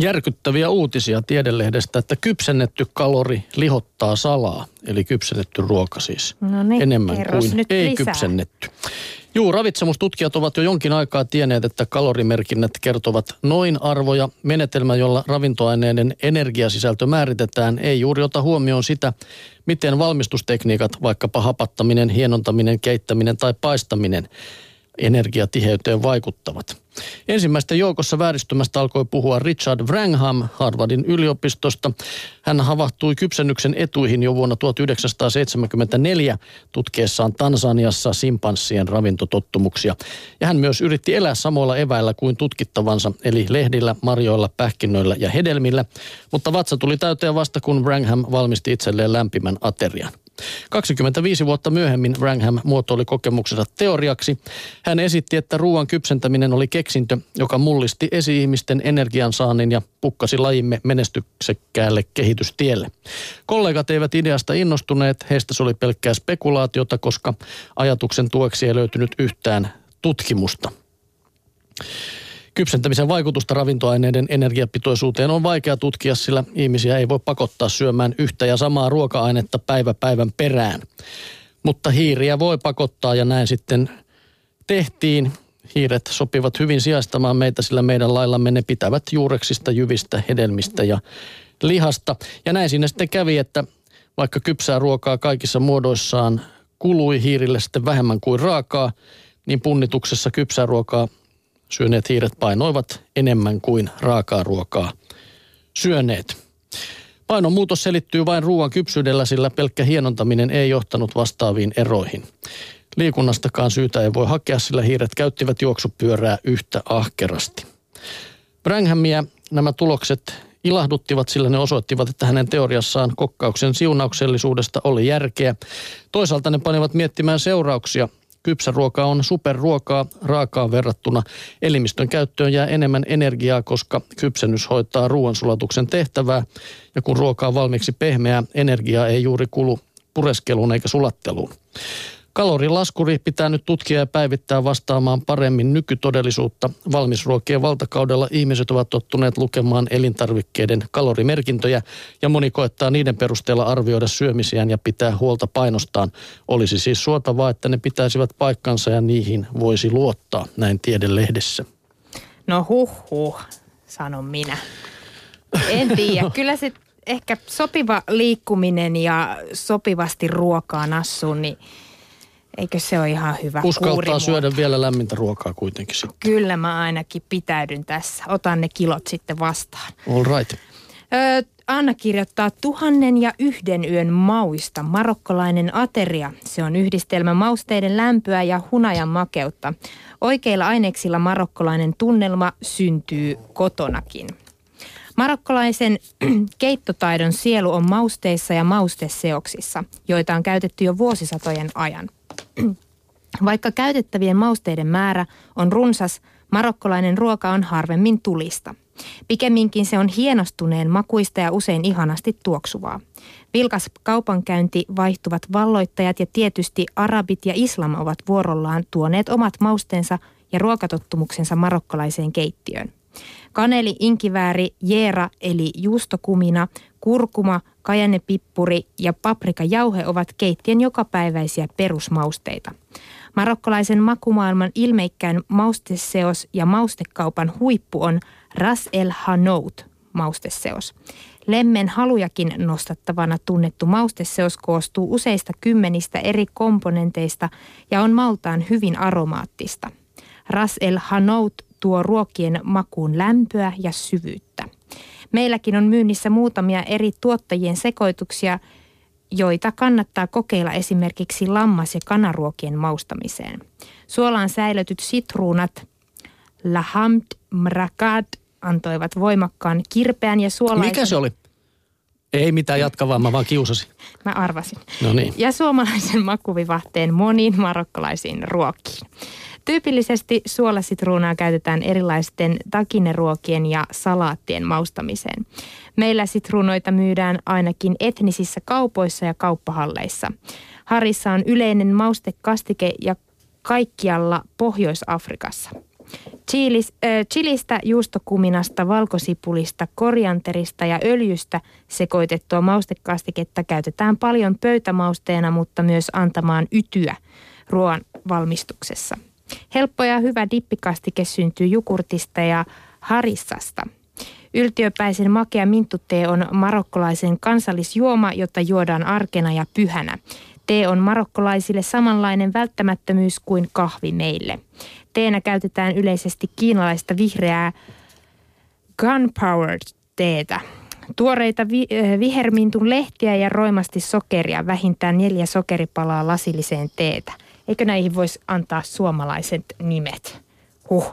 Järkyttäviä uutisia tiedelehdestä, että kypsennetty kalori lihottaa salaa, eli kypsennetty ruoka siis. No niin, enemmän kuin nyt ei lisää. kypsennetty. Juu, ravitsemustutkijat ovat jo jonkin aikaa tienneet, että kalorimerkinnät kertovat noin arvoja. Menetelmä, jolla ravintoaineiden energiasisältö määritetään, ei juuri ota huomioon sitä, miten valmistustekniikat, vaikkapa hapattaminen, hienontaminen, keittäminen tai paistaminen, energiatiheyteen vaikuttavat. Ensimmäisten joukossa vääristymästä alkoi puhua Richard Wrangham Harvardin yliopistosta. Hän havahtui kypsennyksen etuihin jo vuonna 1974 tutkiessaan Tansaniassa simpanssien ravintotottumuksia. Ja hän myös yritti elää samoilla eväillä kuin tutkittavansa, eli lehdillä, marjoilla, pähkinöillä ja hedelmillä. Mutta vatsa tuli täyteen vasta, kun Wrangham valmisti itselleen lämpimän aterian. 25 vuotta myöhemmin Wrangham muotoili kokemuksensa teoriaksi. Hän esitti, että ruoan kypsentäminen oli keksintö, joka mullisti esi-ihmisten energiansaannin ja pukkasi lajimme menestyksekkäälle kehitystielle. Kollegat eivät ideasta innostuneet, heistä se oli pelkkää spekulaatiota, koska ajatuksen tueksi ei löytynyt yhtään tutkimusta. Kypsentämisen vaikutusta ravintoaineiden energiapitoisuuteen on vaikea tutkia, sillä ihmisiä ei voi pakottaa syömään yhtä ja samaa ruoka-ainetta päivä päivän perään. Mutta hiiriä voi pakottaa ja näin sitten tehtiin. Hiiret sopivat hyvin sijaistamaan meitä, sillä meidän laillamme ne pitävät juureksista, jyvistä, hedelmistä ja lihasta. Ja näin siinä sitten kävi, että vaikka kypsää ruokaa kaikissa muodoissaan kului hiirille sitten vähemmän kuin raakaa, niin punnituksessa kypsää ruokaa syöneet hiiret painoivat enemmän kuin raakaa ruokaa syöneet. Painon muutos selittyy vain ruoan kypsyydellä, sillä pelkkä hienontaminen ei johtanut vastaaviin eroihin. Liikunnastakaan syytä ei voi hakea, sillä hiiret käyttivät juoksupyörää yhtä ahkerasti. Branghamia nämä tulokset ilahduttivat, sillä ne osoittivat, että hänen teoriassaan kokkauksen siunauksellisuudesta oli järkeä. Toisaalta ne panivat miettimään seurauksia. Kypsä ruoka on superruokaa raakaan verrattuna. Elimistön käyttöön jää enemmän energiaa, koska kypsennys hoitaa ruoansulatuksen tehtävää. Ja kun ruoka on valmiiksi pehmeää, energiaa ei juuri kulu pureskeluun eikä sulatteluun. Kalorilaskuri pitää nyt tutkia ja päivittää vastaamaan paremmin nykytodellisuutta. Valmisruokien valtakaudella ihmiset ovat tottuneet lukemaan elintarvikkeiden kalorimerkintöjä ja moni koettaa niiden perusteella arvioida syömisiään ja pitää huolta painostaan. Olisi siis suotavaa, että ne pitäisivät paikkansa ja niihin voisi luottaa, näin tiedelehdessä. No huh huh, sanon minä. En tiedä, kyllä se ehkä sopiva liikkuminen ja sopivasti ruokaa nassuun, niin eikö se ole ihan hyvä Uskaltaa syödä vielä lämmintä ruokaa kuitenkin sitten. Kyllä mä ainakin pitäydyn tässä. Otan ne kilot sitten vastaan. All right. Öö, Anna kirjoittaa tuhannen ja yhden yön mauista. Marokkolainen ateria. Se on yhdistelmä mausteiden lämpöä ja hunajan makeutta. Oikeilla aineksilla marokkolainen tunnelma syntyy kotonakin. Marokkolaisen keittotaidon sielu on mausteissa ja mausteseoksissa, joita on käytetty jo vuosisatojen ajan. Vaikka käytettävien mausteiden määrä on runsas, marokkolainen ruoka on harvemmin tulista. Pikemminkin se on hienostuneen makuista ja usein ihanasti tuoksuvaa. Vilkas kaupankäynti, vaihtuvat valloittajat ja tietysti arabit ja islam ovat vuorollaan tuoneet omat mausteensa ja ruokatottumuksensa marokkolaiseen keittiöön. Kaneli, inkivääri, jeera eli juustokumina, kurkuma, kajannepippuri ja paprikajauhe ovat keittiön jokapäiväisiä perusmausteita. Marokkolaisen makumaailman ilmeikkään mausteseos ja maustekaupan huippu on Ras el Hanout mausteseos. Lemmen halujakin nostattavana tunnettu mausteseos koostuu useista kymmenistä eri komponenteista ja on maltaan hyvin aromaattista. Ras el Hanout tuo ruokien makuun lämpöä ja syvyyttä. Meilläkin on myynnissä muutamia eri tuottajien sekoituksia, joita kannattaa kokeilla esimerkiksi lammas- ja kanaruokien maustamiseen. Suolaan säilötyt sitruunat Lahamd Mrakad antoivat voimakkaan kirpeän ja suolaisen... Mikä se oli? Ei mitään jatka vaan, mä vaan kiusasin. Mä arvasin. No niin. Ja suomalaisen makuvivahteen moniin marokkolaisiin ruokiin. Tyypillisesti suolasitruunaa käytetään erilaisten takineruokien ja salaattien maustamiseen. Meillä sitruunoita myydään ainakin etnisissä kaupoissa ja kauppahalleissa. Harissa on yleinen maustekastike ja kaikkialla Pohjois-Afrikassa. Chilis, äh, chilistä, juustokuminasta, valkosipulista, korianterista ja öljystä sekoitettua maustekastiketta käytetään paljon pöytämausteena, mutta myös antamaan ytyä ruoan valmistuksessa. Helppo ja hyvä dippikastike syntyy jukurtista ja harissasta. Yltiöpäisen makea minttutee on marokkolaisen kansallisjuoma, jota juodaan arkena ja pyhänä. Tee on marokkolaisille samanlainen välttämättömyys kuin kahvi meille. Teenä käytetään yleisesti kiinalaista vihreää gunpowder teetä. Tuoreita vi- vihermintun lehtiä ja roimasti sokeria, vähintään neljä sokeripalaa lasilliseen teetä. Eikö näihin voisi antaa suomalaiset nimet? Huh,